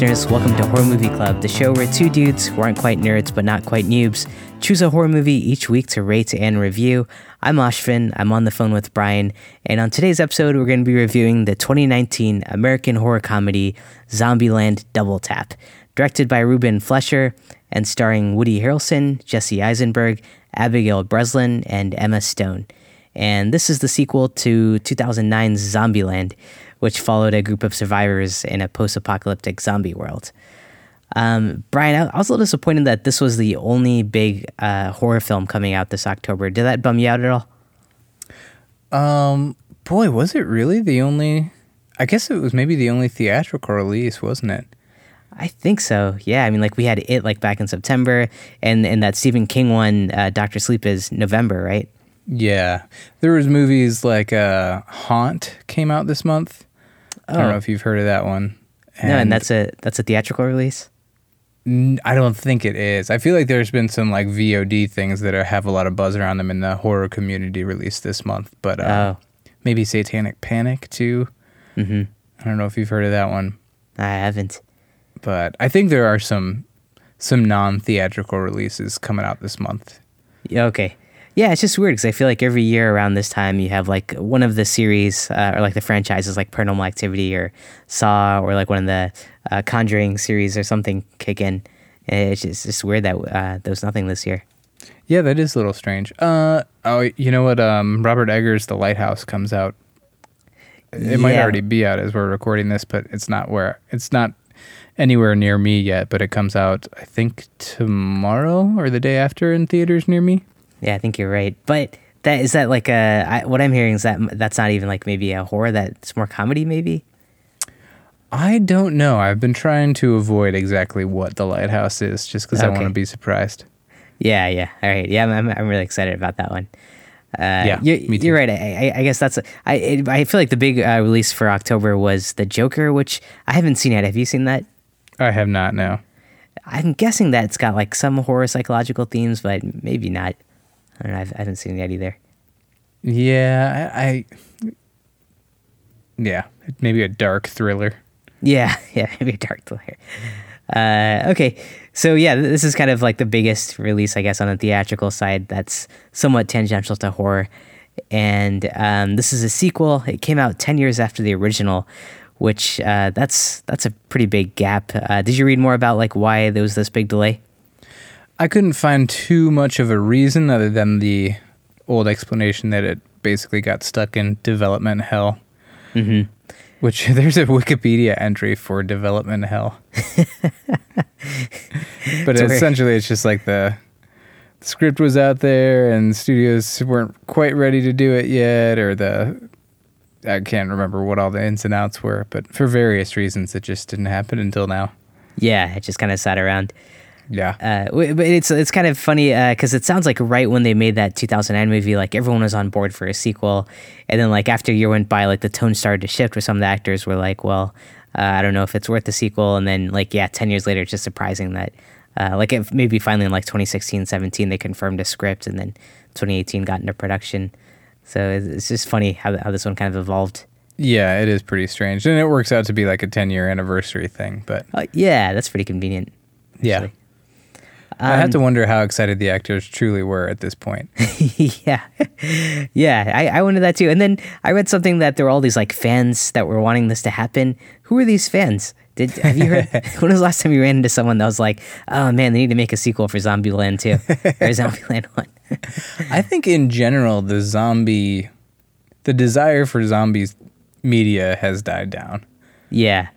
listeners. Welcome to Horror Movie Club, the show where two dudes who aren't quite nerds but not quite noobs choose a horror movie each week to rate and review. I'm Ashvin. I'm on the phone with Brian, and on today's episode, we're going to be reviewing the 2019 American horror comedy Zombieland Double Tap, directed by Ruben Fleischer and starring Woody Harrelson, Jesse Eisenberg, Abigail Breslin, and Emma Stone. And this is the sequel to 2009's Zombieland which followed a group of survivors in a post apocalyptic zombie world. Um, Brian, I, was a little disappointed that this was the only big uh, horror film coming out this October. Did that bum you out at all? Um, boy, was it really the only? I guess it was maybe the only theatrical release, wasn't it? I think so. Yeah, I mean, like we had it like back in September, and and that Stephen King one, uh, Doctor Sleep, is November, right? Yeah, there was movies like uh, Haunt came out this month. I don't know oh. if you've heard of that one. No, and that's a that's a theatrical release. I don't think it is. I feel like there's been some like VOD things that are, have a lot of buzz around them in the horror community released this month, but uh, oh. maybe Satanic Panic too. Mm-hmm. I don't know if you've heard of that one. I haven't. But I think there are some some non theatrical releases coming out this month. Yeah. Okay. Yeah, it's just weird because I feel like every year around this time you have like one of the series uh, or like the franchises like Paranormal Activity or Saw or like one of the uh, Conjuring series or something kick in. It's just, it's just weird that uh, there was nothing this year. Yeah, that is a little strange. Uh, oh, you know what? Um, Robert Eggers' The Lighthouse comes out. It yeah. might already be out as we're recording this, but it's not where it's not anywhere near me yet. But it comes out, I think, tomorrow or the day after in theaters near me. Yeah, I think you're right. But that is that like a I, what I'm hearing is that that's not even like maybe a horror. That's more comedy, maybe. I don't know. I've been trying to avoid exactly what the lighthouse is, just because okay. I want to be surprised. Yeah, yeah. All right. Yeah, I'm, I'm really excited about that one. Uh, yeah, you, are right. I, I, guess that's a, I. It, I feel like the big uh, release for October was the Joker, which I haven't seen yet. Have you seen that? I have not. No. I'm guessing that it's got like some horror psychological themes, but maybe not. I don't know. I've, I haven't seen it yet either. Yeah, I, I yeah, maybe a dark thriller. Yeah, yeah, maybe a dark thriller. Uh, okay, so yeah, this is kind of like the biggest release, I guess, on the theatrical side. That's somewhat tangential to horror, and um, this is a sequel. It came out ten years after the original, which uh, that's that's a pretty big gap. Uh, did you read more about like why there was this big delay? I couldn't find too much of a reason other than the old explanation that it basically got stuck in development hell. Mm-hmm. Which there's a Wikipedia entry for development hell. but essentially, it's just like the, the script was out there and studios weren't quite ready to do it yet, or the I can't remember what all the ins and outs were, but for various reasons, it just didn't happen until now. Yeah, it just kind of sat around. Yeah. Uh, but it's it's kind of funny because uh, it sounds like right when they made that 2009 movie, like everyone was on board for a sequel, and then like after a year went by, like the tone started to shift. Where some of the actors were like, "Well, uh, I don't know if it's worth the sequel," and then like yeah, 10 years later, it's just surprising that uh, like it, maybe finally in like 2016, 17, they confirmed a script, and then 2018 got into production. So it's just funny how how this one kind of evolved. Yeah, it is pretty strange, and it works out to be like a 10 year anniversary thing. But uh, yeah, that's pretty convenient. Actually. Yeah. Um, I have to wonder how excited the actors truly were at this point. yeah, yeah, I, I wondered that too. And then I read something that there were all these like fans that were wanting this to happen. Who are these fans? Did have you heard? when was the last time you ran into someone that was like, "Oh man, they need to make a sequel for Zombieland 2 or Zombieland One"? I think in general, the zombie, the desire for zombies media has died down. Yeah,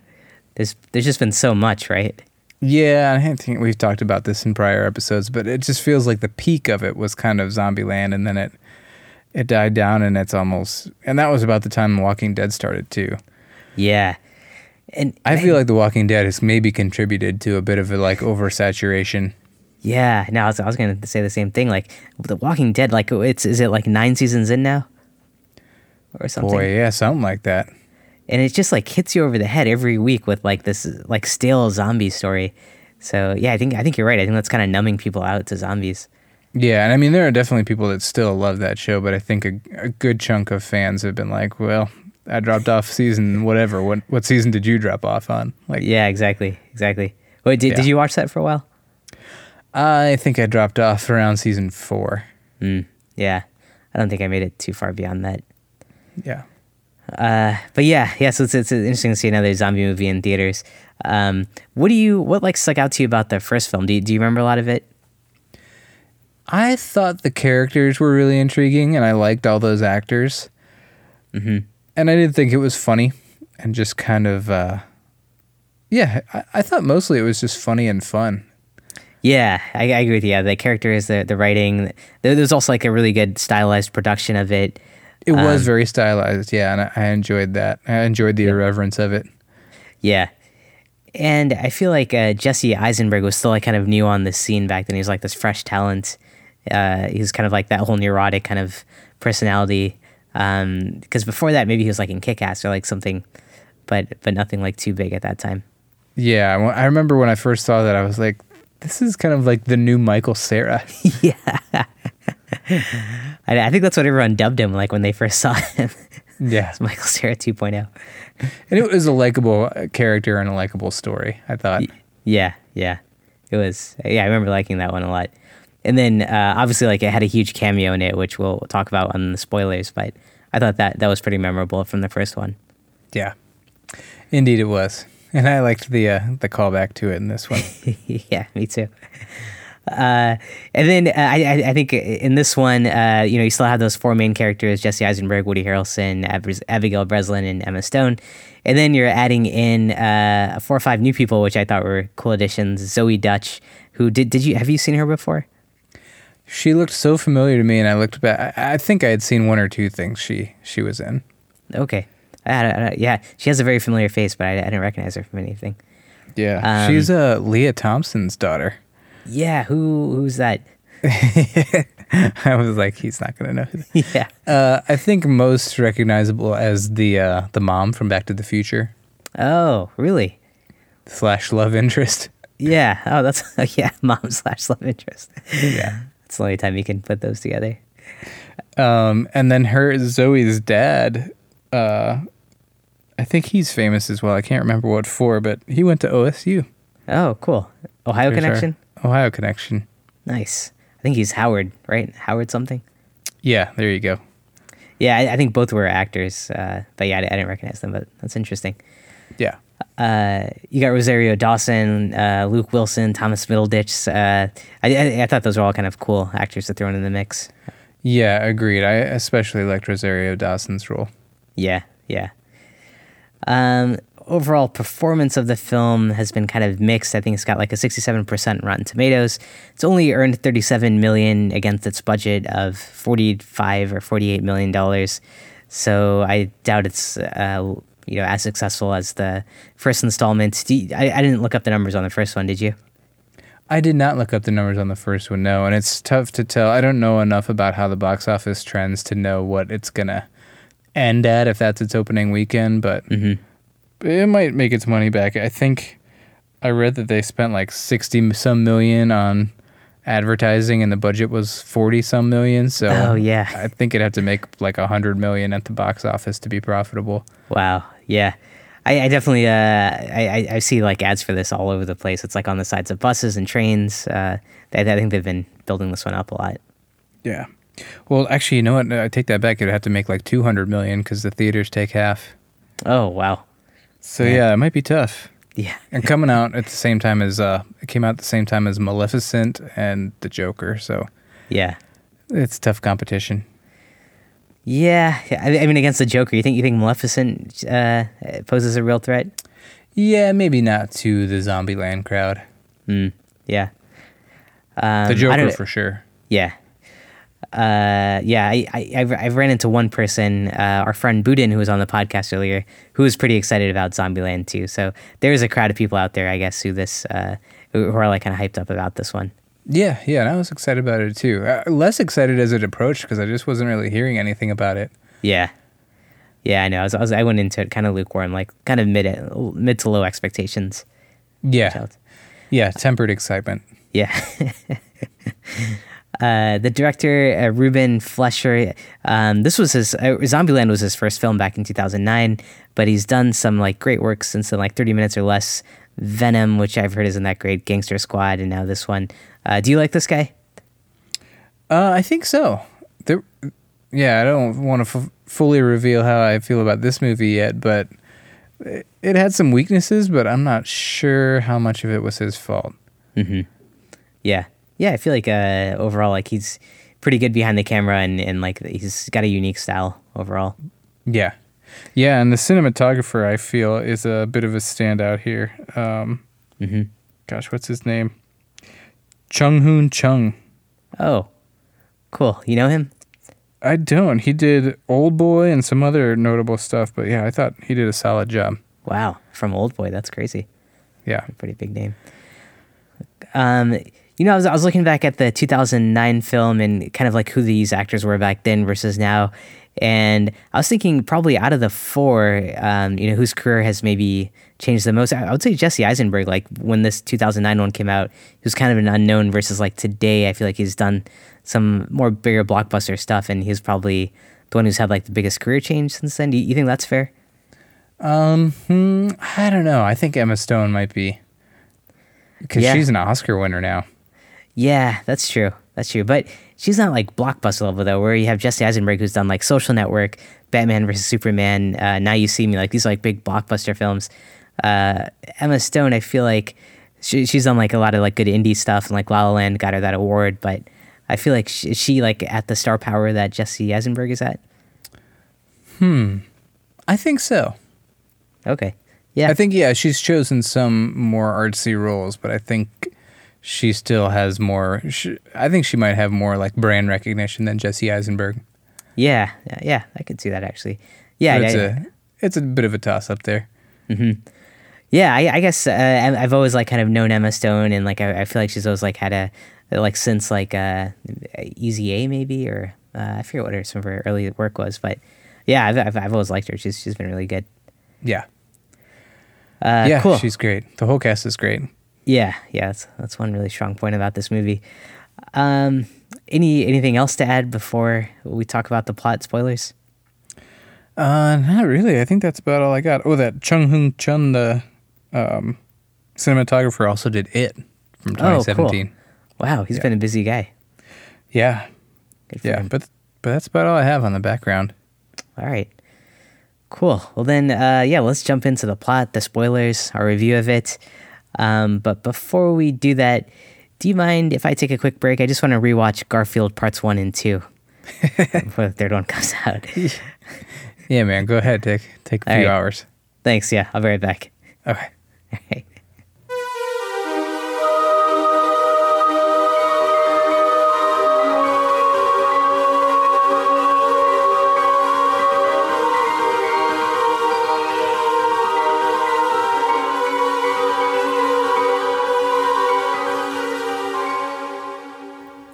there's there's just been so much, right? Yeah, I think we've talked about this in prior episodes, but it just feels like the peak of it was kind of Zombieland, and then it it died down, and it's almost and that was about the time Walking Dead started too. Yeah, and I feel like The Walking Dead has maybe contributed to a bit of a like oversaturation. Yeah, no, I was, I was going to say the same thing. Like The Walking Dead, like it's is it like nine seasons in now, or something? Boy, yeah, something like that and it just like hits you over the head every week with like this like stale zombie story. So yeah, I think I think you're right. I think that's kind of numbing people out to zombies. Yeah, and I mean there are definitely people that still love that show, but I think a, a good chunk of fans have been like, well, I dropped off season whatever. What what season did you drop off on? Like, yeah, exactly, exactly. Wait, did, Yeah. did you watch that for a while? I think I dropped off around season four. Mm, yeah, I don't think I made it too far beyond that. Yeah. Uh, but yeah, yeah. So it's, it's interesting to see another zombie movie in theaters. Um, what do you what like stuck out to you about the first film? Do you, do you remember a lot of it? I thought the characters were really intriguing, and I liked all those actors. Mm-hmm. And I did think it was funny, and just kind of, uh, yeah. I, I thought mostly it was just funny and fun. Yeah, I, I agree with you. Yeah, the characters, the the writing. There, there's also like a really good stylized production of it. It was Um, very stylized, yeah, and I, I enjoyed that. I enjoyed the irreverence of it. Yeah. And I feel like uh, Jesse Eisenberg was still like kind of new on the scene back then. He was like this fresh talent. Uh, he was kind of like that whole neurotic kind of personality. Because before that, maybe he was like in Kick Ass or like something, but but nothing like too big at that time. Yeah, I I remember when I first saw that, I was like, "This is kind of like the new Michael Cera." yeah. I, I think that's what everyone dubbed him like when they first saw him. yeah, It's Michael Cera oh. 2.0. and it was a likable uh, character and a likable story. I thought. Yeah, yeah. It was yeah, I remember liking that one a lot. And then uh, obviously like it had a huge cameo in it, which we'll talk about on the spoilers, but I thought that that was pretty memorable from the first one. Yeah, indeed it was, and I liked the uh, the callback to it in this one. yeah, me too. Uh, and then uh, I, I think in this one, uh, you know, you still have those four main characters: Jesse Eisenberg, Woody Harrelson, Ab- Abigail Breslin, and Emma Stone. And then you're adding in uh, four or five new people, which I thought were cool additions. Zoey Deutch, who did did you have you seen her before? she looked so familiar to me, and I looked back. I, I think I had seen one or two things she she was in. Okay. I, I, yeah, she has a very familiar face, but I, I didn't recognize her from anything. Yeah, Um, she's uh, Lea Thompson's daughter. Yeah, who who's that? I was like, he's not gonna know. Yeah. Uh, I think most recognizable as the uh, the mom from Back to the Future Oh, really? slash love interest. Yeah. Oh, that's yeah, mom slash love interest. Yeah. It's the only time you can put those together. Um, and then her Zoey's dad, uh, I think he's famous as well. I can't remember what for, but he went to OSU. Oh, cool. Ohio There's our connection. Ohio connection. Nice. I think he's Howard, right? Howard something. Yeah, there you go. Yeah, I, I think both were actors, uh, but yeah, I, I didn't recognize them. But that's interesting. Yeah. Uh, you got Rosario Dawson, uh, Luke Wilson, Thomas Middleditch. Uh, I, I, I thought those were all kind of cool actors to throw in the mix. Yeah, agreed. I especially liked Rosario Dawson's role. Yeah, yeah. Um, overall performance of the film has been kind of mixed. I think it's got like a 67% Rotten Tomatoes. It's only earned 37 million against its budget of 45 or 48 million dollars. So I doubt it's uh, you know as successful as the first installment. Do you- I, I didn't look up the numbers on the first one. Did you? I did not look up the numbers on the first one, no, and it's tough to tell. I don't know enough about how the box office trends to know what it's gonna end at if that's its opening weekend, but it might make its money back. I think I read that they spent like sixty some million on advertising, and the budget was forty some million. So, Oh, yeah. I think it'd have to make like a hundred million at the box office to be profitable. Wow. Yeah. I, I definitely uh, I, I- see like ads for this all over the place. It's like on the sides of buses and trains. Uh, I, I think they've been building this one up a lot. Yeah. Well, actually, you know what? I take that back. It'd have to make like two hundred million because the theaters take half. Oh wow. So Yeah. yeah. it might be tough. Yeah. And coming out at the same time as uh, it came out at the same time as Maleficent and The Joker. So Yeah. it's tough competition. Yeah. I, I mean, against the Joker, you think you think Maleficent uh, poses a real threat? Yeah, maybe not to the Zombieland crowd. Mm, yeah. Um, The Joker for sure. Yeah. Uh, yeah, I, I, I've, I've ran into one person, uh, our friend Budin, who was on the podcast earlier, who was pretty excited about Zombieland too. So there's a crowd of people out there, I guess, who this, uh, who who are like kind of hyped up about this one. Yeah, yeah, and I was excited about it too. Uh, less excited as it approached because I just wasn't really hearing anything about it. Yeah. Yeah, I know. I was, I, was, I went into it kind of lukewarm, like kind of mid, mid to low expectations. Yeah, yeah, tempered excitement. Yeah. Uh, the director uh, Ruben Fleischer. Um, this was his uh, Zombieland was his first film back in 2009, but he's done some like great work since then, like 30 minutes or less. Venom, which I've heard isn't that great. Gangster Squad, and now this one. Uh, do you like this guy? Uh, I think so. There, yeah, I don't want to f- fully reveal how I feel about this movie yet, but it, it had some weaknesses, but I'm not sure how much of it was his fault. Mm-hmm. Yeah, yeah. I feel like uh, overall, like he's pretty good behind the camera, and and like he's got a unique style overall. Yeah, yeah, and the cinematographer I feel is a bit of a standout here. Um, mm-hmm. Gosh, what's his name? Chung Hoon Chung. Oh, cool. You know him? I don't. He did Old Boy and some other notable stuff, but yeah, I thought he did a solid job. Wow, from Old Boy, that's crazy. Yeah, pretty big name. Um, you know, I was, I was looking back at the 2009 film and kind of like who these actors were back then versus now, and I was thinking probably out of the four, um, you know, whose career has maybe changed the most. I would say Jesse Eisenberg. Like when this 2009 one came out, he was kind of an unknown. Versus like today, I feel like he's done some more bigger blockbuster stuff, and he's probably the one who's had like the biggest career change since then. Do you, you think that's fair? Um, hmm, I don't know. I think Emma Stone might be because yeah. she's an Oscar winner now. Yeah, that's true. That's true. But she's not like blockbuster level though, where you have Jesse Eisenberg who's done like Social Network, Batman versus Superman, uh, Now You See Me, like these are, like big blockbuster films. Uh, Emma Stone, I feel like she, she's done like a lot of like good indie stuff, and like La La Land got her that award. But I feel like she, she like at the star power that Jesse Eisenberg is at. Hmm, I think so. Okay. Yeah. I think yeah, she's chosen some more artsy roles, but I think she still has more. She, I think she might have more like brand recognition than Jesse Eisenberg. Yeah, yeah, I could see that actually. Yeah, it's a it's a bit of a toss up there. Mm-hmm. Yeah, I, I guess uh, I've always like kind of known Emma Stone, and like I, I, feel like she's always like had a like since like uh, Easy A maybe or uh, I forget what her some of her early work was, but yeah, I've, I've, I've always liked her. She's she's been really good. Yeah. Uh, yeah, cool. she's great. The whole cast is great. Yeah, yeah, that's that's one really strong point about this movie. Um, any anything else to add before we talk about the plot spoilers? Uh, not really. I think that's about all I got. Oh, that Chung Hoon Chun, the um, cinematographer, also did it from 2017. Oh, cool. Wow, he's yeah. been a busy guy. Yeah, yeah, him. but but that's about all I have on the background. All right. Cool. Well, then, uh, yeah, let's jump into the plot, the spoilers, our review of it. Um, but before we do that, do you mind if I take a quick break? I just want to rewatch Garfield parts one and two before the third one comes out. yeah, man, go ahead. Take take a All few right. hours. Thanks. Yeah, I'll be right back. Okay. All right.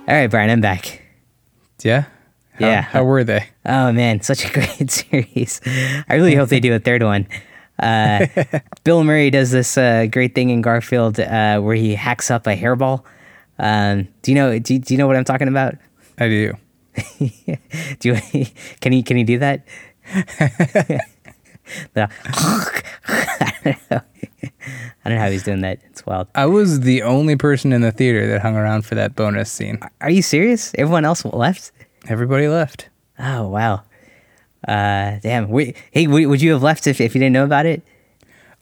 All right, Brian, I'm back. Yeah. How, yeah. How were they? Oh man, such a great series. I really hope they do a third one. Uh, Bill Murray does this uh, great thing in Garfield uh, where he hacks up a hairball. Um, do you know? Do, do you know what I'm talking about? I do. do you, can he can he do that? I, don't know. I don't know how he's doing that. It's wild. I was the only person in the theater that hung around for that bonus scene. Are you serious? Everyone else left? Everybody left. Oh wow. Uh, damn. Wait, hey, would you have left if, if you didn't know about it?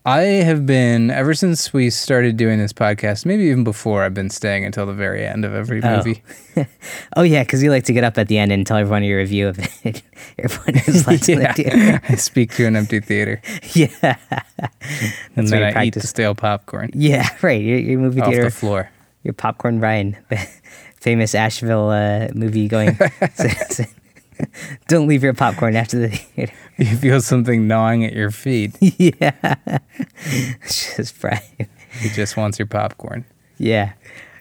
I have been ever since we started doing this podcast. Maybe even before. I've been staying until the very end of every oh. movie. Oh, oh yeah, because you like to get up at the end and tell everyone your review of it. everyone is like, yeah. I speak to an empty theater. Yeah, and then I practice. eat the stale popcorn. Yeah, right. Your, your movie off theater the floor. Your popcorn Ryan, the famous Asheville uh, movie going. Don't leave your popcorn after the theater. You feel something gnawing at your feet. yeah. it's just Brian. He just wants your popcorn. Yeah.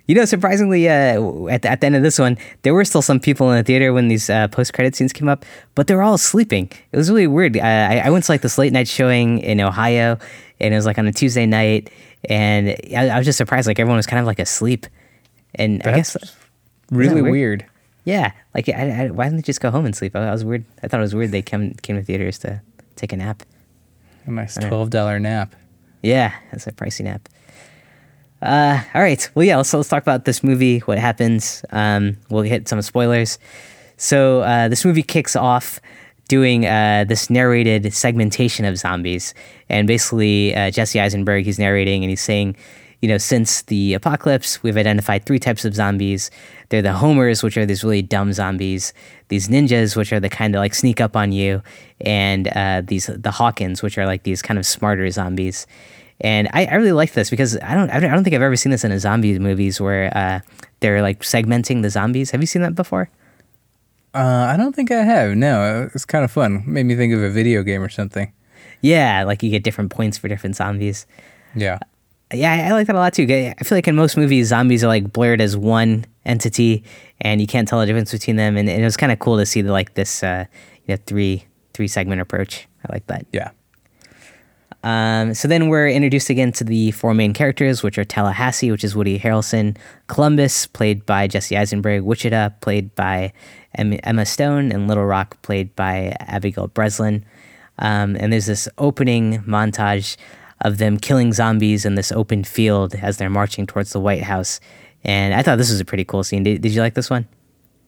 You know, surprisingly, uh, at, the, at the end of this one, there were still some people in the theater when these uh, post credit scenes came up, but they were all sleeping. It was really weird. I, I went to like this late night showing in Ohio, and it was like on a Tuesday night, and I, I was just surprised. Like everyone was kind of like asleep, and That's I guess really weird? weird. Yeah, like I, I, why didn't they just go home and sleep? I, I was weird. I thought it was weird they came came to theaters to take a nap. A nice twelve dollar nap. Yeah, that's a pricey nap. Uh, all right. Well, yeah. Let's let's talk about this movie. What happens? Um, we'll hit some spoilers. So uh, this movie kicks off doing uh, this narrated segmentation of zombies, and basically uh, Jesse Eisenberg he's narrating and he's saying, you know, since the apocalypse, we've identified three types of zombies. They're the homers, which are these really dumb zombies. These ninjas, which are the kind of like sneak up on you, and uh, these the Hawkings, which are like these kind of smarter zombies. And I, I really like this because I don't I don't think I've ever seen this in a zombie movies where uh, they're like segmenting the zombies. Have you seen that before? Uh, I don't think I have. No, it's kind of fun. Made me think of a video game or something. Yeah, like you get different points for different zombies. Yeah. Yeah, I, like that a lot too. I feel like in most movies, zombies are like blurred as one entity, and you can't tell the difference between them. And, and it was kind of cool to see the, like this, uh, you know, three three segment approach. I like that. Yeah. Um, so then we're introduced again to the four main characters, which are Tallahassee, which is Woody Harrelson, Columbus, played by Jesse Eisenberg, Wichita, played by Emma Stone, and Little Rock, played by Abigail Breslin. Um, and there's this opening montage of them killing zombies in this open field as they're marching towards the White House. And I thought this was a pretty cool scene. Did, did you like this one?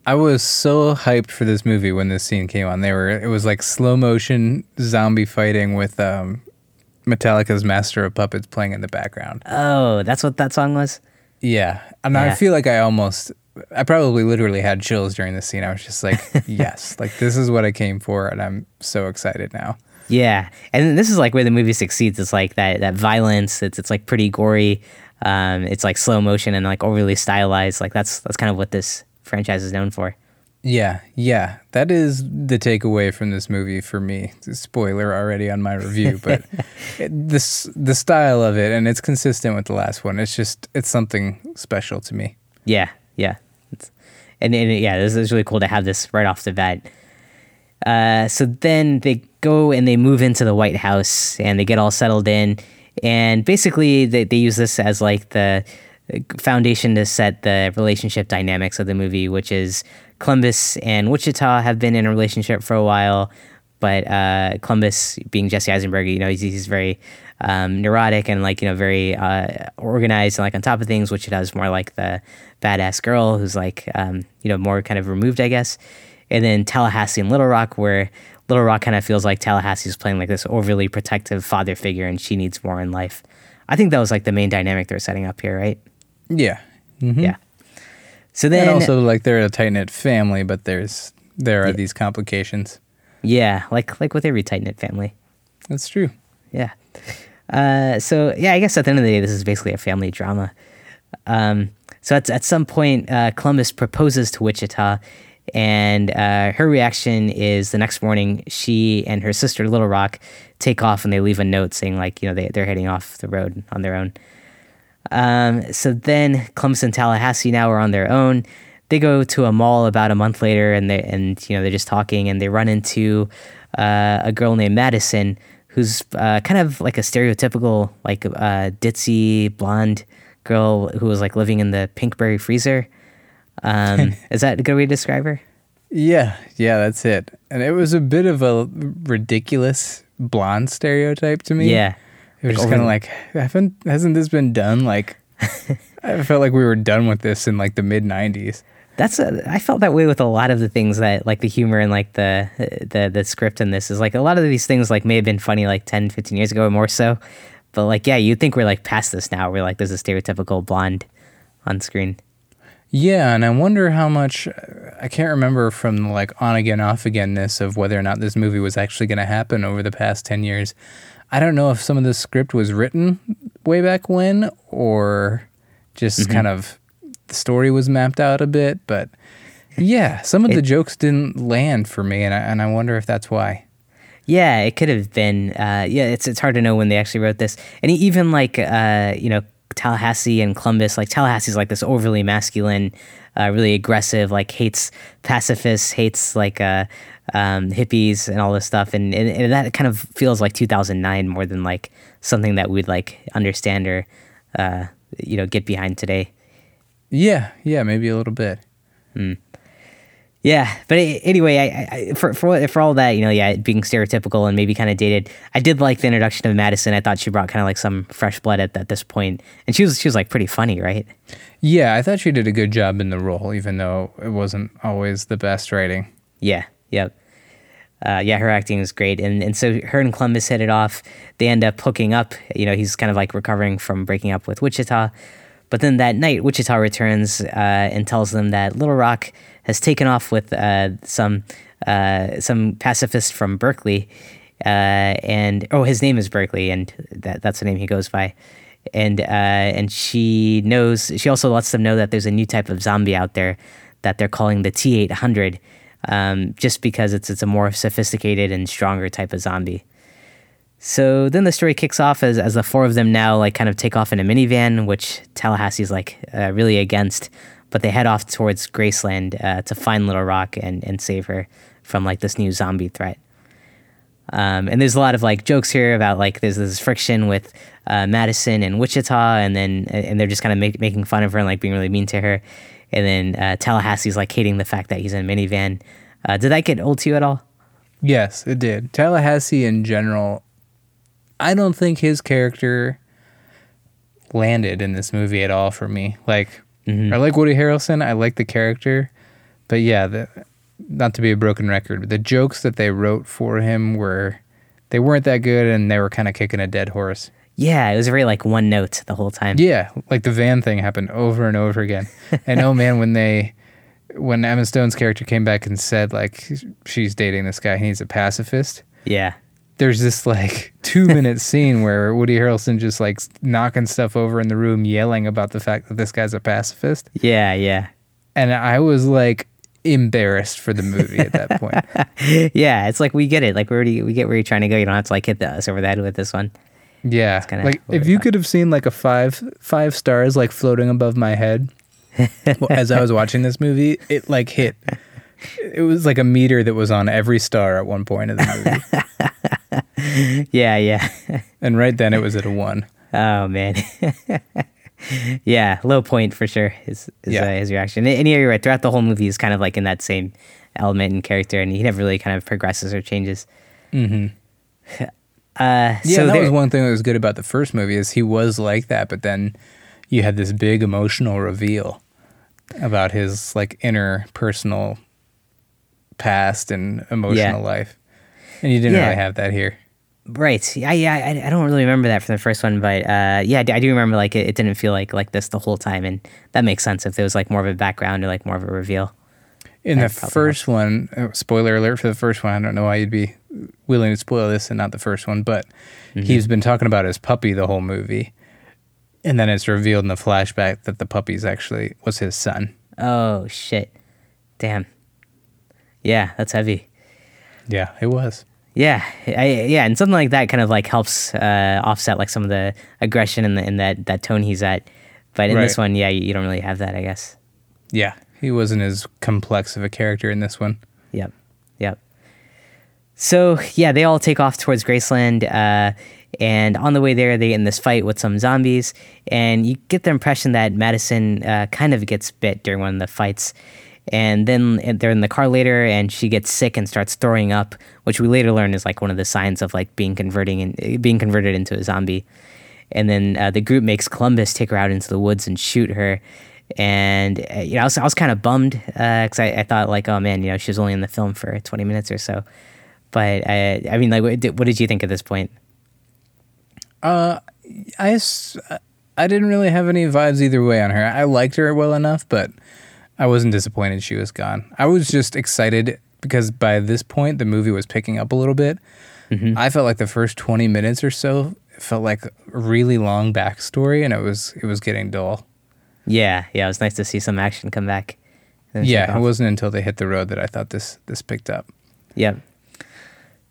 I was so hyped for this movie when this scene came on. They were it was like slow motion zombie fighting with um, Metallica's Master of Puppets playing in the background. Oh, that's what that song was? Yeah. And Yeah. I feel like I almost, I probably literally had chills during this scene. I was just like, yes, like this is what I came for. And I'm so excited now. Yeah, and this is like where the movie succeeds. It's like that that violence. It's it's like pretty gory. Um, it's like slow motion and like overly stylized. Like that's that's kind of what this franchise is known for. Yeah. Yeah. That is the takeaway from this movie for me. Spoiler already on my review, but it, this, the style of it, and it's consistent with the last one. It's just, it's something special to me. Yeah, yeah, it's, and, and yeah, this is really cool to have this right off the bat. Uh, so then they go and they move into the White House and they get all settled in, and basically they they use this as like the foundation to set the relationship dynamics of the movie, which is Columbus and Wichita have been in a relationship for a while, but uh, Columbus, being Jesse Eisenberg, you know, he's, he's very um, neurotic and like you know very uh, organized and like on top of things. Wichita is more like the badass girl who's like um, you know more kind of removed, I guess. And then Tallahassee and Little Rock, where Little Rock kind of feels like Tallahassee is playing like this overly protective father figure, and she needs more in life. I think that was like the main dynamic they're setting up here, right? Yeah. Mhm. Yeah. So then, and also like they're a tight knit family, but there's, there are these complications. yeah, like like with every tight knit family. That's true. Yeah. Uh, so yeah, I guess at the end of the day, this is basically a family drama. Um, so at at some point, uh, Columbus proposes to Wichita, and uh, her reaction is the next morning she and her sister Little Rock take off and they leave a note saying like you know they they're heading off the road on their own. Um, so then Columbus and Tallahassee now are on their own. They go to a mall about a month later, and they and you know they're just talking, and they run into uh, a girl named Madison, who's uh, kind of like a stereotypical like uh, ditzy blonde girl who was like living in the Pinkberry freezer. Um, is that a good way to describe her? Yeah, yeah, that's it. And it was a bit of a ridiculous blonde stereotype to me. Yeah, It was just kind of like, haven't hasn't this been done? Like, I felt like we were done with this in like the mid '90s. That's a, I felt that way with a lot of the things that like the humor and like the the the script in this is like a lot of these things like may have been funny like 10 15 years ago or more so but like yeah you'd think we're like past this now we're like there's a stereotypical blonde on screen Yeah, and I wonder how much I can't remember from the like on again off againness of whether or not this movie was actually going to happen over the past 10 years. I don't know if some of the script was written way back when or just kind of the story was mapped out a bit, but yeah, some of the jokes didn't land for me and I, and I wonder if that's why. yeah it could have been uh yeah it's it's hard to know when they actually wrote this and even like uh you know Tallahassee and Columbus like Tallahassee's like this overly masculine uh, really aggressive like hates pacifists hates like uh um, hippies and all this stuff. And, and, and that kind of feels like 2009 more than like something that we'd like understand or uh, you know get behind today. Yeah, yeah, maybe a little bit. Yeah, but anyway, I, I for for for all that, you know, yeah, being stereotypical and maybe kind of dated. I did like the introduction of Madison. I thought she brought kind of like some fresh blood at, at this point, and she was she was like pretty funny, right? Yeah, I thought she did a good job in the role, even though it wasn't always the best writing. Yeah, yep. Uh, yeah, her acting is great, and and so her and Columbus hit it off. They end up hooking up. You know, he's kind of like recovering from breaking up with Wichita, but then that night, Wichita returns uh, and tells them that Little Rock has taken off with uh, some uh, some pacifist from Berkeley, uh, and oh, his name is Berkeley, and that that's the name he goes by. And and she knows. She also lets them know that there's a new type of zombie out there that they're calling the T eight hundred, um, just because it's it's a more sophisticated and stronger type of zombie. So then the story kicks off as, as the four of them now like kind of take off in a minivan, which Tallahassee's like uh, really against, but they head off towards Graceland uh, to find Little Rock and, and save her from like this new zombie threat. Um, and there's a lot of like jokes here about like there's this friction with uh, Madison and Wichita, and then and they're just kind of make, making fun of her and like being really mean to her. And then uh, Tallahassee's like hating the fact that he's in a minivan. Uh, did that get old to you at all? Yes, it did. Tallahassee in general, I don't think his character landed in this movie at all for me. Like, Mm-hmm. I like Woody Harrelson. I like the character, but yeah, the, not to be a broken record, but the jokes that they wrote for him were they weren't that good, and they were kind of kicking a dead horse. Yeah, it was very like one note the whole time. Yeah, like the van thing happened over and over again. and oh man, when they when Emma Stone's character came back and said like she's dating this guy, he's a pacifist. Yeah. There's this like two minute scene where Woody Harrelson just like knocking stuff over in the room, yelling about the fact that this guy's a pacifist. Yeah, yeah. And I was like embarrassed for the movie at that point. yeah, it's like we get it. Like we already we get where you're trying to go. You don't have to like hit the us over the head with this one. Yeah. Like if you could have seen like a five five stars like floating above my head as I was watching this movie, it like hit it was like a meter that was on every star at one point of the movie. Yeah, yeah. and right then it was at a one. oh man. yeah, low point for sure. Is is Yeah. uh, his reaction? And, and yeah, you're right. Throughout the whole movie, he's kind of like in that same element and character, and he never really kind of progresses or changes. Mm-hmm. Uh, Yeah, so that there- was one thing that was good about the first movie is he was like that, but then you had this big emotional reveal about his like inner personal past and emotional life. And you didn't Yeah. really have that here. Right. Yeah, yeah. I, I don't really remember that from the first one, but uh, yeah, I do- remember like it, it didn't feel like like this the whole time, and that makes sense if there was like more of a background or like more of a reveal. In the first one, uh, spoiler alert for the first one, I don't know why you'd be willing to spoil this and not the first one, but Mm-hmm. he's been talking about his puppy the whole movie. And then it's revealed in the flashback that the puppy's actually was his son. Oh shit! Damn. Yeah, that's heavy. Yeah, it was. Yeah, I, yeah, and something like that kind of like helps uh, offset like some of the aggression and the in that that tone he's at. But in this one, yeah, you, you don't really have that, I guess. Yeah, he wasn't as complex of a character in this one. Yep. Yep. So yeah, they all take off towards Graceland, uh, and on the way there, they get in this fight with some zombies, and you get the impression that Madison uh, kind of gets bit during one of the fights, and then uh, they're in the car later, and she gets sick and starts throwing up, which we later learn is like one of the signs of like being converting and being converted into a zombie. And then uh, the group makes Columbus take her out into the woods and shoot her. And uh, you know, I was, I was kind of bummed because I, I thought like, oh man, you know, she was only in the film for twenty minutes or so. But I, I mean, like, what did, what did you think at this point? I I didn't really have any vibes either way on her. I liked her well enough, but I wasn't disappointed she was gone. I was just excited because by this point the movie was picking up a little bit. I felt like the first 20 minutes or so felt like a really long backstory and it was it was getting dull. Yeah, yeah, it was nice to see some action come back. Yeah, it wasn't until they hit the road that I thought this this picked up. Yep.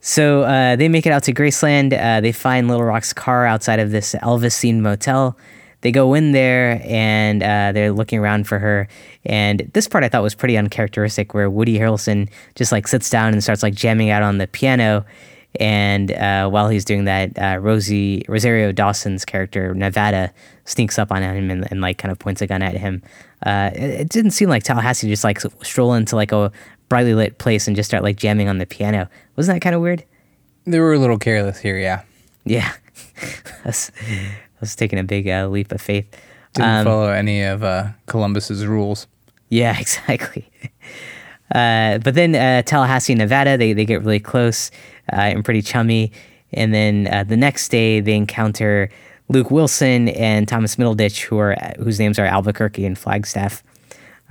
So uh, they make it out to Graceland. Uh, they find Little Rock's car outside of this Elvis themed motel. They go in there and uh, they're looking around for her. And this part I thought was pretty uncharacteristic, where Woody Harrelson just like sits down and starts like jamming out on the piano. And uh, while he's doing that, uh, Rosie Rosario Dawson's character Nevada sneaks up on him and, and like kind of points a gun at him. Uh, it, it didn't seem like Tallahassee just like stroll into like a brightly lit place and just start like jamming on the piano. Wasn't that kind of weird? They were a little careless here, yeah. Yeah, I, was, taking a big uh, leap of faith. Didn't um, follow any of uh, Columbus's rules. Yeah, exactly. Uh, but then uh, Tallahassee, Nevada, they, they get really close uh, and pretty chummy. And then uh, the next day, they encounter Luke Wilson and Thomas Middleditch, who are whose names are Albuquerque and Flagstaff.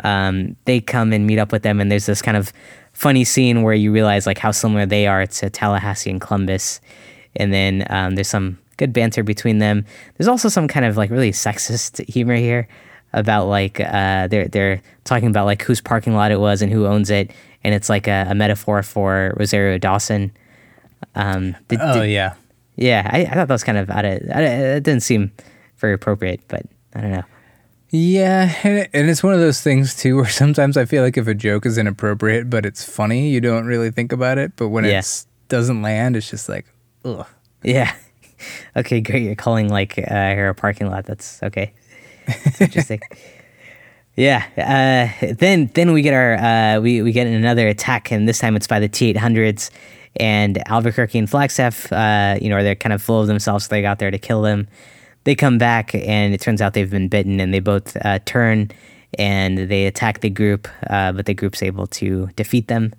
Um, they come and meet up with them, and there's this kind of funny scene where you realize like how similar they are to Tallahassee and Columbus. And then um, there's some good banter between them. There's also some kind of like really sexist humor here about like uh, they're they're talking about like whose parking lot it was and who owns it, and it's like a, a metaphor for Rosario Dawson. Um, did, oh did, yeah, yeah. I, I thought that was kind of out of it didn't seem very appropriate, but I don't know. Yeah, and it's one of those things too where sometimes I feel like if a joke is inappropriate but it's funny, you don't really think about it. But when yeah. it doesn't land, it's just like, ugh. Yeah. Okay, great. You're calling like uh, here a parking lot. That's okay. It's interesting. yeah. Uh, then then we get our uh, we we get another attack, and this time it's by the T eight hundreds, and Albuquerque and Flagstaff. Uh, you know, they're kind of full of themselves. So they got there to kill them. They come back, and it turns out they've been bitten, and they both uh, turn and they attack the group, uh, but the group's able to defeat them.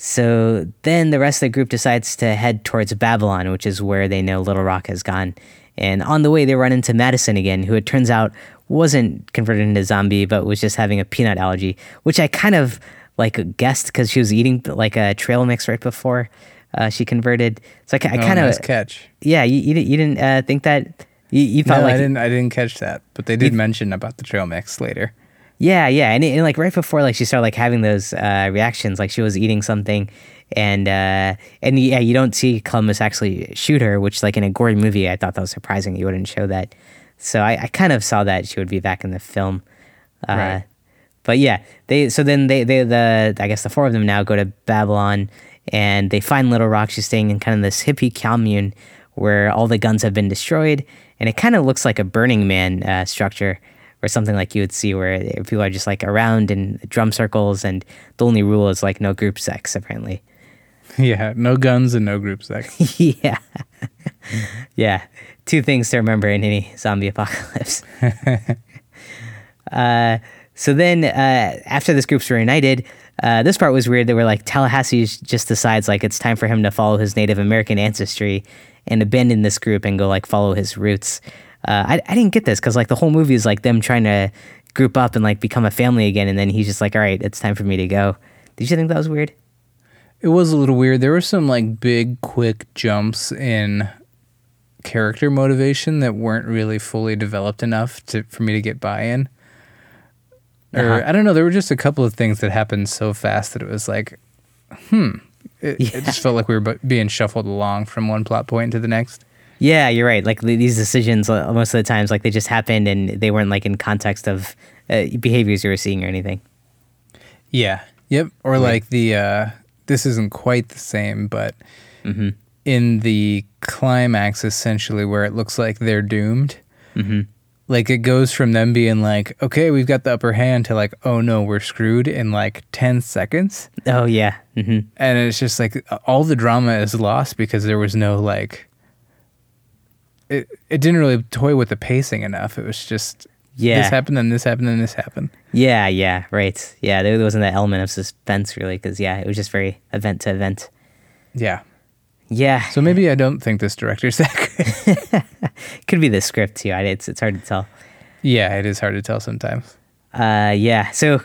So then the rest of the group decides to head towards Babylon, which is where they know Little Rock has gone. And on the way, they run into Madison again, who it turns out wasn't converted into zombie, but was just having a peanut allergy, which I kind of like guessed because she was eating like a trail mix right before uh, she converted. So I, I kind of oh, nice catch. Yeah, you, you, you didn't uh, think that you, you thought no, like I didn't. I didn't catch that, but they did mention about the trail mix later. Yeah, yeah, and, and like right before like she started like having those uh, reactions, like she was eating something, and uh, and yeah, you don't see Columbus actually shoot her, which like in a gory movie, I thought that was surprising. You wouldn't show that, so I, I kind of saw that she would be back in the film. Uh, right. But yeah, they so then they they the I guess the four of them now go to Babylon and they find Little Rock. She's staying in kind of this hippie commune where all the guns have been destroyed, and it kind of looks like a Burning Man uh, structure or something like you would see where people are just like around in drum circles and the only rule is like no group sex apparently. Yeah no guns and no group sex. Yeah. Yeah two things to remember in any zombie apocalypse. Uh, so then uh, after this group's reunited uh, this part was weird. They were like tallahassee just decides like it's time for him to follow his native american ancestry and abandon this group and go like follow his roots uh, I, I didn't get this because like the whole movie is like them trying to group up and like become a family again, and then he's just like, all right, it's time for me to go. Did you think that was weird? It was a little weird. There were some like big, quick jumps in character motivation that weren't really fully developed enough to for me to get buy-in. Or uh-huh. I don't know. There were just a couple of things that happened so fast that it was like, hmm. It, yeah. it just felt like we were being shuffled along from one plot point to the next. Yeah, you're right. Like these decisions, uh, most of the times, like they just happened and they weren't like in context of uh, behaviors you were seeing or anything. Yeah. Yep. Or right. like the uh, this isn't quite the same, but mm-hmm. in the climax, essentially, where it looks like they're doomed. Mm-hmm. Like it goes from them being like, okay, we've got the upper hand to like, oh no, we're screwed in like 10 seconds. Oh, yeah. Mm-hmm. And it's just like all the drama is lost because there was no like it, it didn't really toy with the pacing enough. It was just yeah. this happened, then this happened, then this happened. Yeah, yeah, right. Yeah, there wasn't that element of suspense really, because yeah, it was just very event to event. Yeah. Yeah. So maybe I don't think this director's that good. Could be the script too. It's it's hard to tell. Yeah, it is hard to tell sometimes. Uh, yeah. So,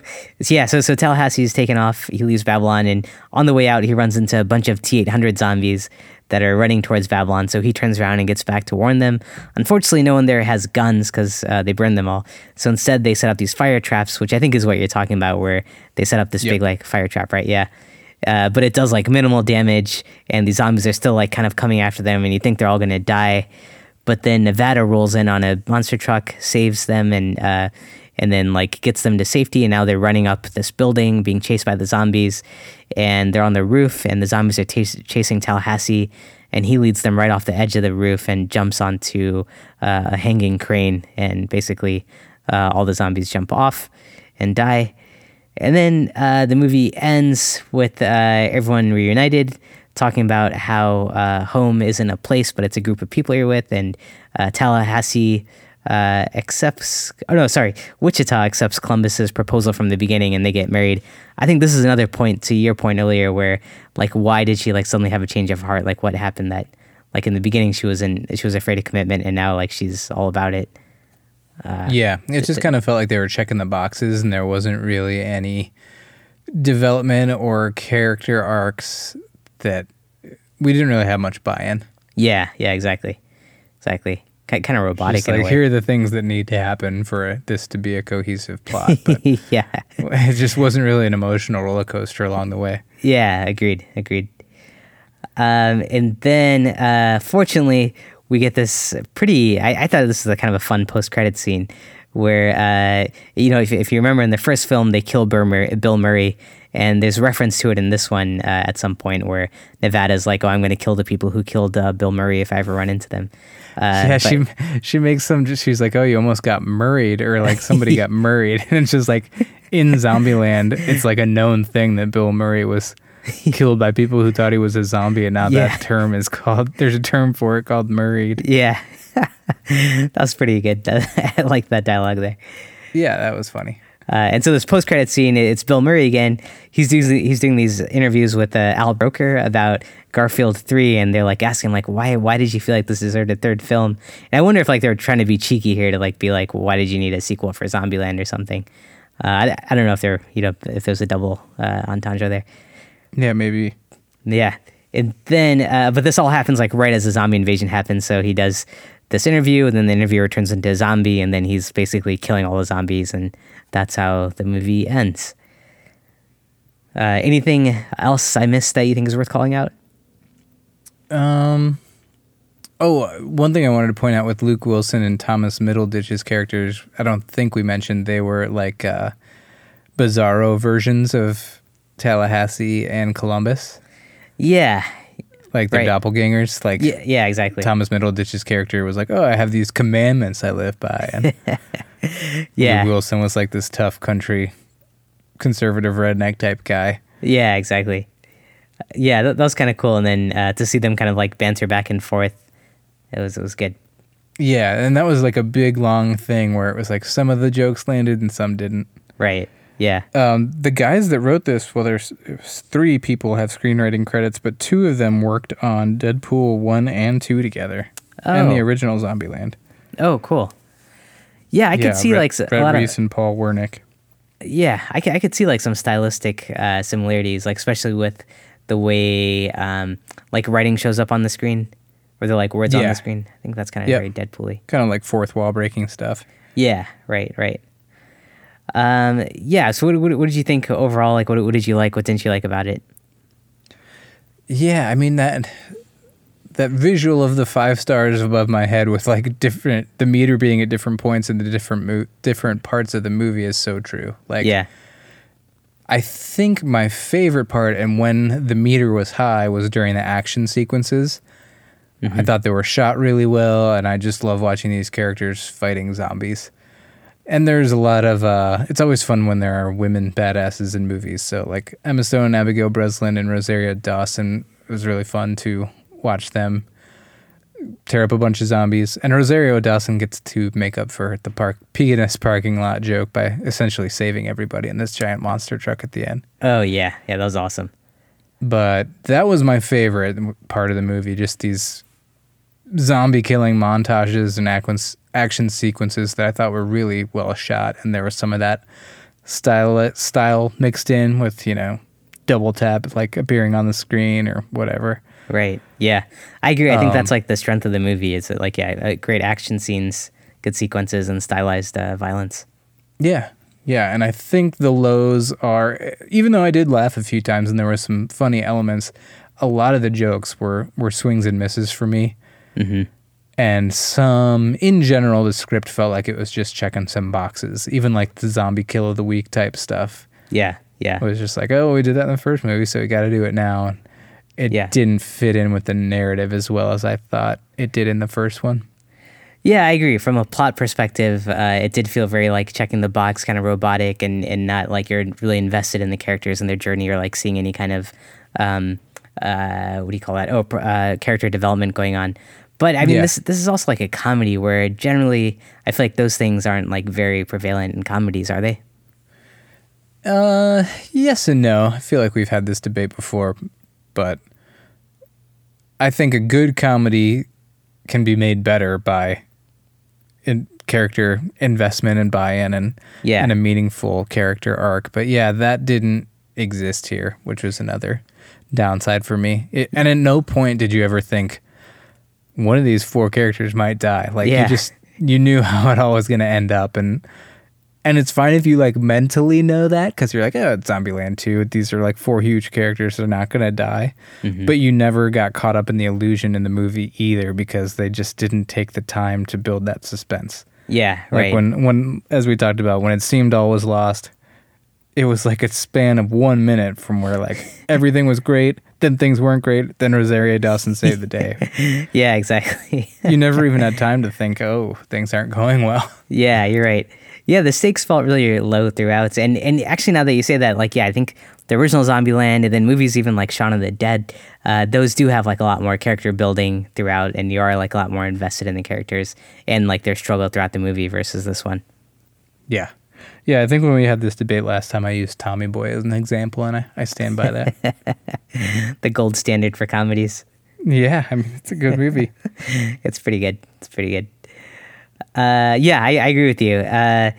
yeah. So, so Tallahassee's taken off. He leaves Babylon, and on the way out, he runs into a bunch of T eight hundred zombies that are running towards Babylon. So he turns around and gets back to warn them. Unfortunately, no one there has guns because uh, they burned them all. So instead, they set up these fire traps, which I think is what you're talking about, where they set up this yep. big like fire trap, right? Yeah. Uh, but it does like minimal damage, and the zombies are still like kind of coming after them, and you think they're all gonna die. But then Nevada rolls in on a monster truck, saves them, and uh, and then like gets them to safety. And now they're running up this building, being chased by the zombies, and they're on the roof, and the zombies are t- chasing Tallahassee, and he leads them right off the edge of the roof and jumps onto uh, a hanging crane, and basically uh, all the zombies jump off and die. And then uh, the movie ends with uh, everyone reunited, talking about how uh, home isn't a place, but it's a group of people you're with. And uh, Tallahassee uh, accepts, oh no, sorry, Wichita accepts Columbus's proposal from the beginning and they get married. I think this is another point to your point earlier where, like, why did she like suddenly have a change of heart? Like, what happened that, like, in the beginning she was in, she was afraid of commitment and now, like, she's all about it. Uh, yeah, it just kind of felt like they were checking the boxes, and there wasn't really any development or character arcs that we didn't really have much buy-in. Yeah, yeah, exactly, exactly. Kind of robotic. Just like here are the things that need to happen for this to be a cohesive plot. But yeah, it just wasn't really an emotional roller coaster along the way. Yeah, agreed, agreed. Um, and then, uh, fortunately, we get this pretty. I, I thought this was a kind of a fun post credit scene where uh, you know if, if you remember in the first film they kill Bill Murray, Bill Murray and there's reference to it in this one uh, at some point where Nevada's like, "Oh, I'm going to kill the people who killed uh, Bill Murray if I ever run into them." Uh, yeah, but, she she makes some. She's like, "Oh, you almost got murrayed," or like somebody got murrayed, and it's just like in Zombieland, it's like a known thing that Bill Murray was killed by people who thought he was a zombie, and now yeah. that term is called. There's a term for it called murrayed. Yeah, that was pretty good. I like that dialogue there. Yeah, that was funny. Uh, and so this post-credit scene, it's Bill Murray again. He's doing he's doing these interviews with uh, Al Roker about Garfield three, and they're like asking like why why did you feel like this deserved a third film? And I wonder if like they were trying to be cheeky here to like be like why did you need a sequel for Zombieland or something? Uh, I, I don't know if there you know if there's a double uh, entendre there. Yeah, maybe. Yeah. And then, uh, but this all happens like right as the zombie invasion happens. So he does this interview, and then the interviewer turns into a zombie, and then he's basically killing all the zombies, and that's how the movie ends. Uh, anything else I missed that you think is worth calling out? Um. Oh, one thing I wanted to point out with Luke Wilson and Thomas Middleditch's characters, I don't think we mentioned they were like uh, bizarro versions of Tallahassee and Columbus. Yeah. Like the right. doppelgangers. Like yeah, yeah, exactly. Thomas Middleditch's character was like, "Oh, I have these commandments I live by," and yeah, Wilson was like this tough country, conservative redneck type guy. Yeah, exactly. Yeah, that, that was kind of cool, and then uh, to see them kind of like banter back and forth, it was it was good. Yeah, and that was like a big long thing where it was like some of the jokes landed and some didn't. Right. Yeah. Um, the guys that wrote this, well, there's three people have screenwriting credits, but two of them worked on Deadpool 1 and 2 together oh. and the oh. original Zombieland. Oh, cool. Yeah, I yeah, could see like Rhett a lot Reese of, and Paul Wernick. Yeah, I could, I could see like some stylistic uh, similarities, like especially with the way um, like writing shows up on the screen, where they're like words yeah. on the screen. I think that's kind of yep. very Deadpool-y. Kind of like fourth wall breaking stuff. Yeah, right, right. Um, yeah. So what, what, what, did you think overall? Like, what, what did you like? What didn't you like about it? Yeah, I mean that that visual of the five stars above my head with like different the meter being at different points in the different mo- different parts of the movie is so true. Like, yeah. I think my favorite part and when the meter was high was during the action sequences. Mm-hmm. I thought they were shot really well, and I just love watching these characters fighting zombies. And there's a lot of uh, it's always fun when there are women badasses in movies. So like Emma Stone, Abigail Breslin, and Rosario Dawson. It was really fun to watch them tear up a bunch of zombies. And Rosario Dawson gets to make up for the park penis parking lot joke by essentially saving everybody in this giant monster truck at the end. Oh yeah, yeah, that was awesome. But that was my favorite part of the movie. Just these zombie killing montages and action sequences that I thought were really well shot, and there was some of that style style mixed in with you know double tap like appearing on the screen or whatever. Right. Yeah, I agree. I think um, that's like the strength of the movie. Is like yeah, uh, great action scenes, good sequences, and stylized uh, violence. Yeah. Yeah, and I think the lows are even though I did laugh a few times and there were some funny elements, a lot of the jokes were were swings and misses for me. Mm-hmm. And some in general the script felt like it was just checking some boxes even like the zombie kill of the week type stuff Yeah, yeah. it was just like oh we did that in the first movie so we got to do it now and it Yeah. didn't fit in with the narrative as well as i thought it did in the first one Yeah, I agree. From a plot perspective, uh, it did feel very like checking the box, kind of robotic, and, and not like you're really invested in the characters and their journey or like seeing any kind of, um, uh, what do you call that? Oh, uh, character development going on. But I mean, Yeah. this this is also like a comedy where generally I feel like those things aren't like very prevalent in comedies, are they? Uh, yes and no. I feel like we've had this debate before, but I think a good comedy can be made better by in character investment and buy-in and Yeah. and a meaningful character arc. But yeah, that didn't exist here, which was another downside for me. It, and at no point did you ever think one of these four characters might die. Like Yeah. you just you knew how it all was going to end up and and it's fine if you like mentally know that because you're like, oh, it's Zombieland 2. These are like four huge characters. They're not going to die. Mm-hmm. But you never got caught up in the illusion in the movie either because they just didn't take the time to build that suspense. Yeah, Like right. when, when, as we talked about, when it seemed all was lost, it was like a span of one minute from where like everything was great, then things weren't great, then Rosario Dawson saved the day. yeah, exactly. you never even had time to think, oh, things aren't going well. Yeah, you're right. Yeah, the stakes felt really low throughout, and and actually now that you say that, like, yeah, I think the original Zombieland and then movies even like Shaun of the Dead, uh, those do have like a lot more character building throughout, and you are like a lot more invested in the characters and like their struggle throughout the movie versus this one. Yeah. Yeah, I think when we had this debate last time, I used Tommy Boy as an example, and I, I stand by that. The gold standard for comedies. yeah, I mean, it's a good movie. it's pretty good. It's pretty good. Uh, yeah, I, I agree with you. Uh,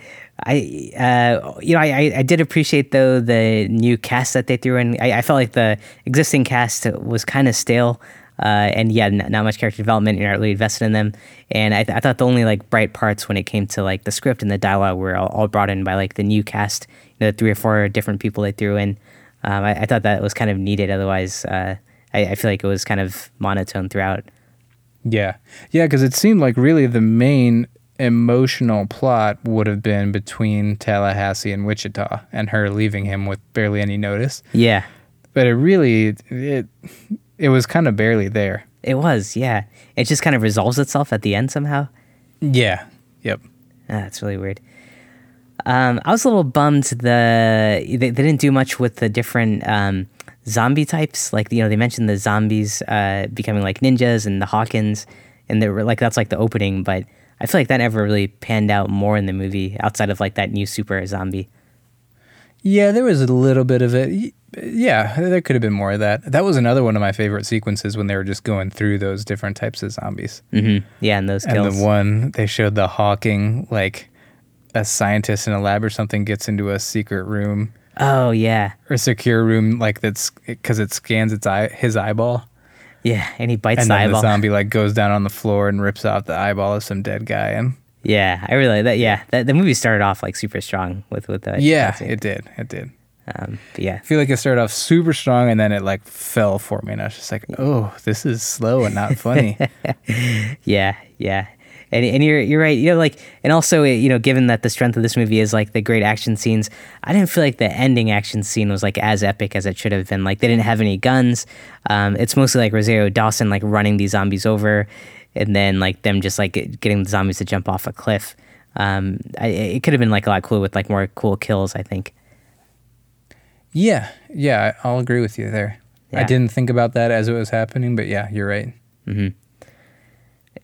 I, uh, you know, I, I- did appreciate though the new cast that they threw in. I, I felt like the existing cast was kind of stale, uh, and yeah, n- not much character development. You're not really invested in them. And I, th- I thought the only like bright parts when it came to like the script and the dialogue were all, all brought in by like the new cast. You know, the three or four different people they threw in. Um, I, I thought that was kind of needed. Otherwise, uh, I, I feel like it was kind of monotone throughout. Yeah. Yeah, because it seemed like really the main emotional plot would have been between Tallahassee and Wichita and her leaving him with barely any notice. Yeah. But it really, it, it was kind of barely there. It was, yeah. It just kind of resolves itself at the end somehow. Yeah. Yep. Ah, that's really weird. Um, I was a little bummed the they, they didn't do much with the different um, zombie types. Like you know, they mentioned the zombies uh, becoming like ninjas and the Hawkings, and they were like that's like the opening. But I feel like that never really panned out more in the movie outside of like that new super zombie. Yeah, there was a little bit of it. Yeah, there could have been more of that. That was another one of my favorite sequences when they were just going through those different types of zombies. Mm-hmm. Yeah, and those And kills. the one they showed the hawking, like a scientist in a lab or something gets into a secret room oh yeah, or a secure room, like that's because it scans its eye, his eyeball, yeah, and he bites and the then eyeball. the zombie like goes down on the floor and rips off the eyeball of some dead guy. And Yeah, I really that. Yeah, that, the movie started off like super strong with with that. yeah, it did, it did. Um, but yeah, I feel like it started off super strong and then it like fell for me, and I was just like, oh, this is slow and not funny. yeah, yeah. And, and you're you're right. You know, like, and also, you know, given that the strength of this movie is like the great action scenes, I didn't feel like the ending action scene was like as epic as it should have been. Like, they didn't have any guns. Um, it's mostly like Rosario Dawson like running these zombies over, and then like them just like getting the zombies to jump off a cliff. Um, I, it could have been like a lot cooler with like more cool kills. I think. Yeah, yeah, I'll agree with you there. I didn't think about that as it was happening, but yeah, you're right.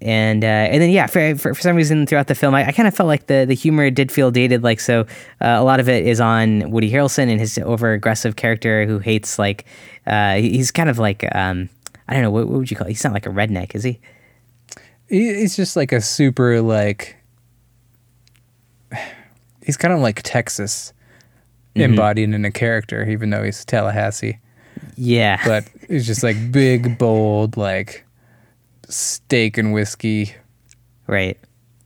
and uh, and then yeah, for, for for some reason throughout the film, I, I kind of felt like the the humor did feel dated. Like so, uh, a lot of it is on Woody Harrelson and his over aggressive character who hates like uh, he's kind of like um, I don't know what, what would you call? It? He's not like a redneck, is? He- He's just like a super like. He's kind of like Texas, Mm-hmm. embodied in a character, even though he's Tallahassee. Yeah, But he's just like big, bold, like steak and whiskey, right.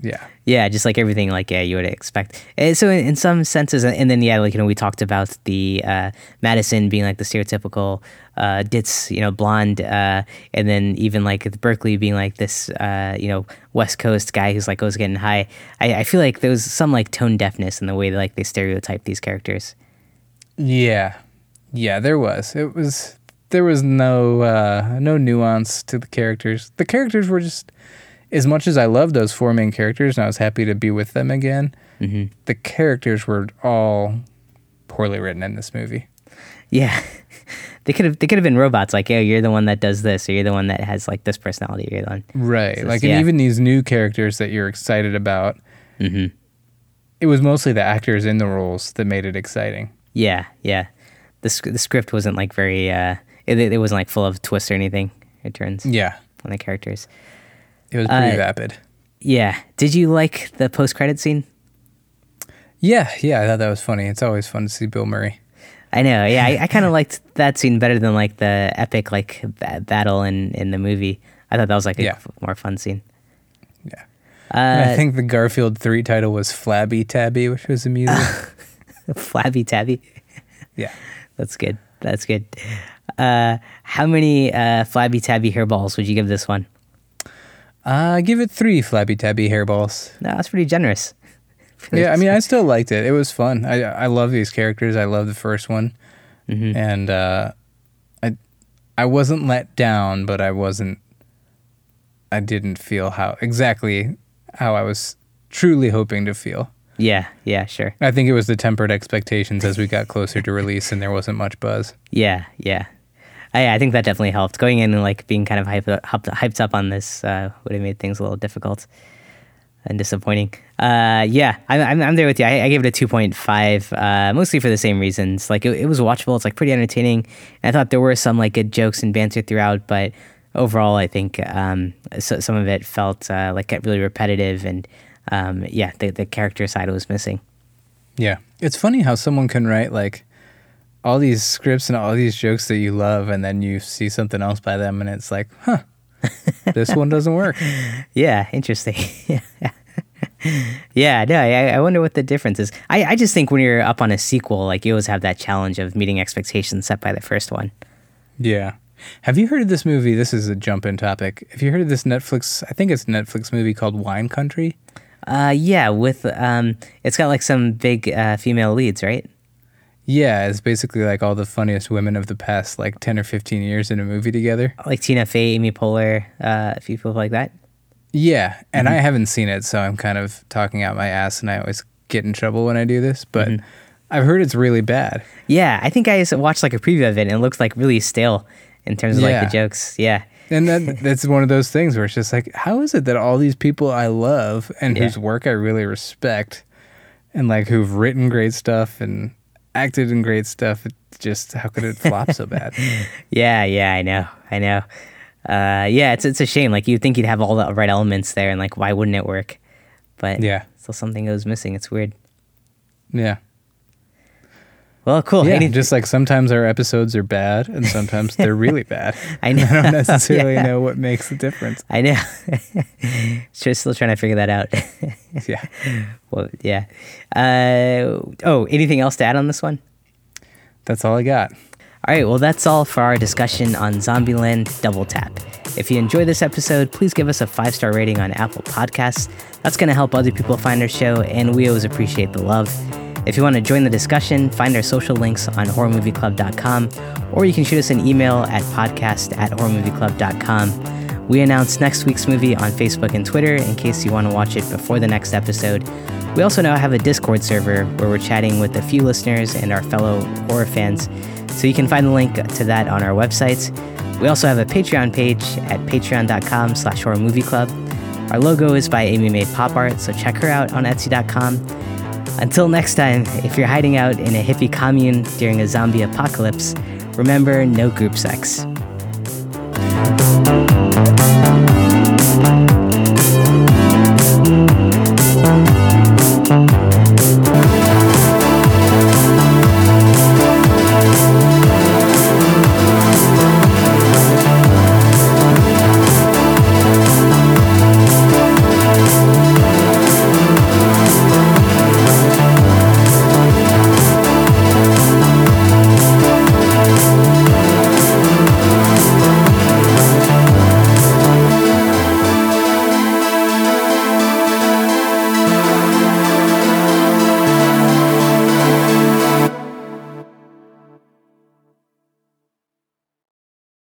Yeah. Yeah, just like everything, like yeah, you would expect. And so in, in some senses, and then yeah, like you know, we talked about the uh, Madison being like the stereotypical uh, ditz, you know, blonde, uh, and then even like Berkeley being like this, uh, you know, West Coast guy who's like always getting high. I, I feel like there was some like tone deafness in the way that like they stereotype these characters. Yeah, yeah, there was. It was there was no uh, no nuance to the characters. The characters were just as much as I loved those four main characters and I was happy to be with them again, Mm-hmm. the characters were all poorly written in this movie. Yeah, they could have they could have been robots. Like, oh, you're the one that does this, or you're the one that has like this personality. You're the one. Right. So like, it's- and even these new characters that you're excited about, Mm-hmm. it was mostly the actors in the roles that made it exciting. Yeah, yeah. The sc- the script wasn't like very. Uh, it, it wasn't like full of twists or anything. It turns Yeah. on the characters. It was pretty Uh, vapid. Yeah. Did you like the post credit scene? Yeah. Yeah. I thought that was funny. It's always fun to see Bill Murray. I know. Yeah, I, I kind of liked that scene better than like the epic like ba- battle in in the movie. I thought that was like a Yeah. f- more fun scene. Yeah. Uh, I think the Garfield 3 title was Flabby Tabby, which was amusing. Flabby Tabby. yeah. That's good. That's good. Uh, how many uh, Flabby Tabby hairballs would you give this one? Uh, give it three Flabby Tabby hairballs. No, that's pretty generous. Yeah, I mean, I still liked it. It was fun. I I love these characters. I love the first one, Mhm. and uh, I I wasn't let down, but I wasn't. I didn't feel how exactly how I was truly hoping to feel. Yeah, yeah, sure. I think it was the tempered expectations as we got closer to release, and there wasn't much buzz. Yeah, yeah. I, I think that definitely helped. Going in and like being kind of hyped up, hyped, up on this uh, would have made things a little difficult and disappointing. Uh, yeah, I'm, I'm, there with you. I, I gave it a 2.5, uh, mostly for the same reasons. Like it, it was watchable. It's like pretty entertaining. And I thought there were some like good jokes and banter throughout, but overall, I think um, so, some of it felt uh, like really repetitive and um, yeah, the, the character side was missing. Yeah, it's funny how someone can write like all these scripts and all these jokes that you love, and then you see something else by them, and it's like, huh, this one doesn't work. Yeah, interesting. yeah, no, I, I wonder what the difference is. I, I just think when you're up on a sequel, like you always have that challenge of meeting expectations set by the first one. Yeah. Have you heard of this movie? This is a jump in topic. Have you heard of this Netflix? I think it's a Netflix movie called Wine Country. Uh, yeah, with um, it's got like some big uh, female leads, right? Yeah, it's basically like all the funniest women of the past like 10 or 15 years in a movie together. Like Tina Fey, Amy Poehler, uh, a few people like that. Yeah, and I haven't seen it, so I'm kind of talking out my ass, and I always get in trouble when I do this, but I've heard it's really bad. Yeah, I think I watched like a preview of it and it looked like really stale in terms of like the jokes. Yeah. And that that's one of those things where it's just like, how is it that all these people I love and Yeah. whose work I really respect, and like who've written great stuff and acted in great stuff, it just how could it flop so bad? Yeah, yeah, I know, I know. Uh, yeah, it's it's a shame. Like you'd think you'd have all the right elements there, and like why wouldn't it work? But Yeah. still something goes missing. It's weird. Yeah, Well, cool. yeah. Any- Just like sometimes our episodes are bad and sometimes they're really bad. I know. I don't necessarily Yeah. know what makes the difference. I know. Just still trying to figure that out. Yeah. well, yeah. Uh, oh, anything else to add on this one? That's all I got. All right, well, that's all for our discussion on Zombieland Double Tap. If you enjoyed this episode, please give us a five star rating on Apple Podcasts. That's going to help other people find our show, and we always appreciate the love. If you want to join the discussion, find our social links on horrormovieclub.com, or you can shoot us an email at podcast at horrormovieclub.com. We announce next week's movie on Facebook and Twitter in case you want to watch it before the next episode. We also now have a Discord server where we're chatting with a few listeners and our fellow horror fans, so you can find the link to that on our website. We also have a Patreon page at patreon.com slash horror movie club. Our logo is by Amy Mae Pop Art, so check her out on etsy.com. Until next time, if you're hiding out in a hippie commune during a zombie apocalypse, remember no group sex.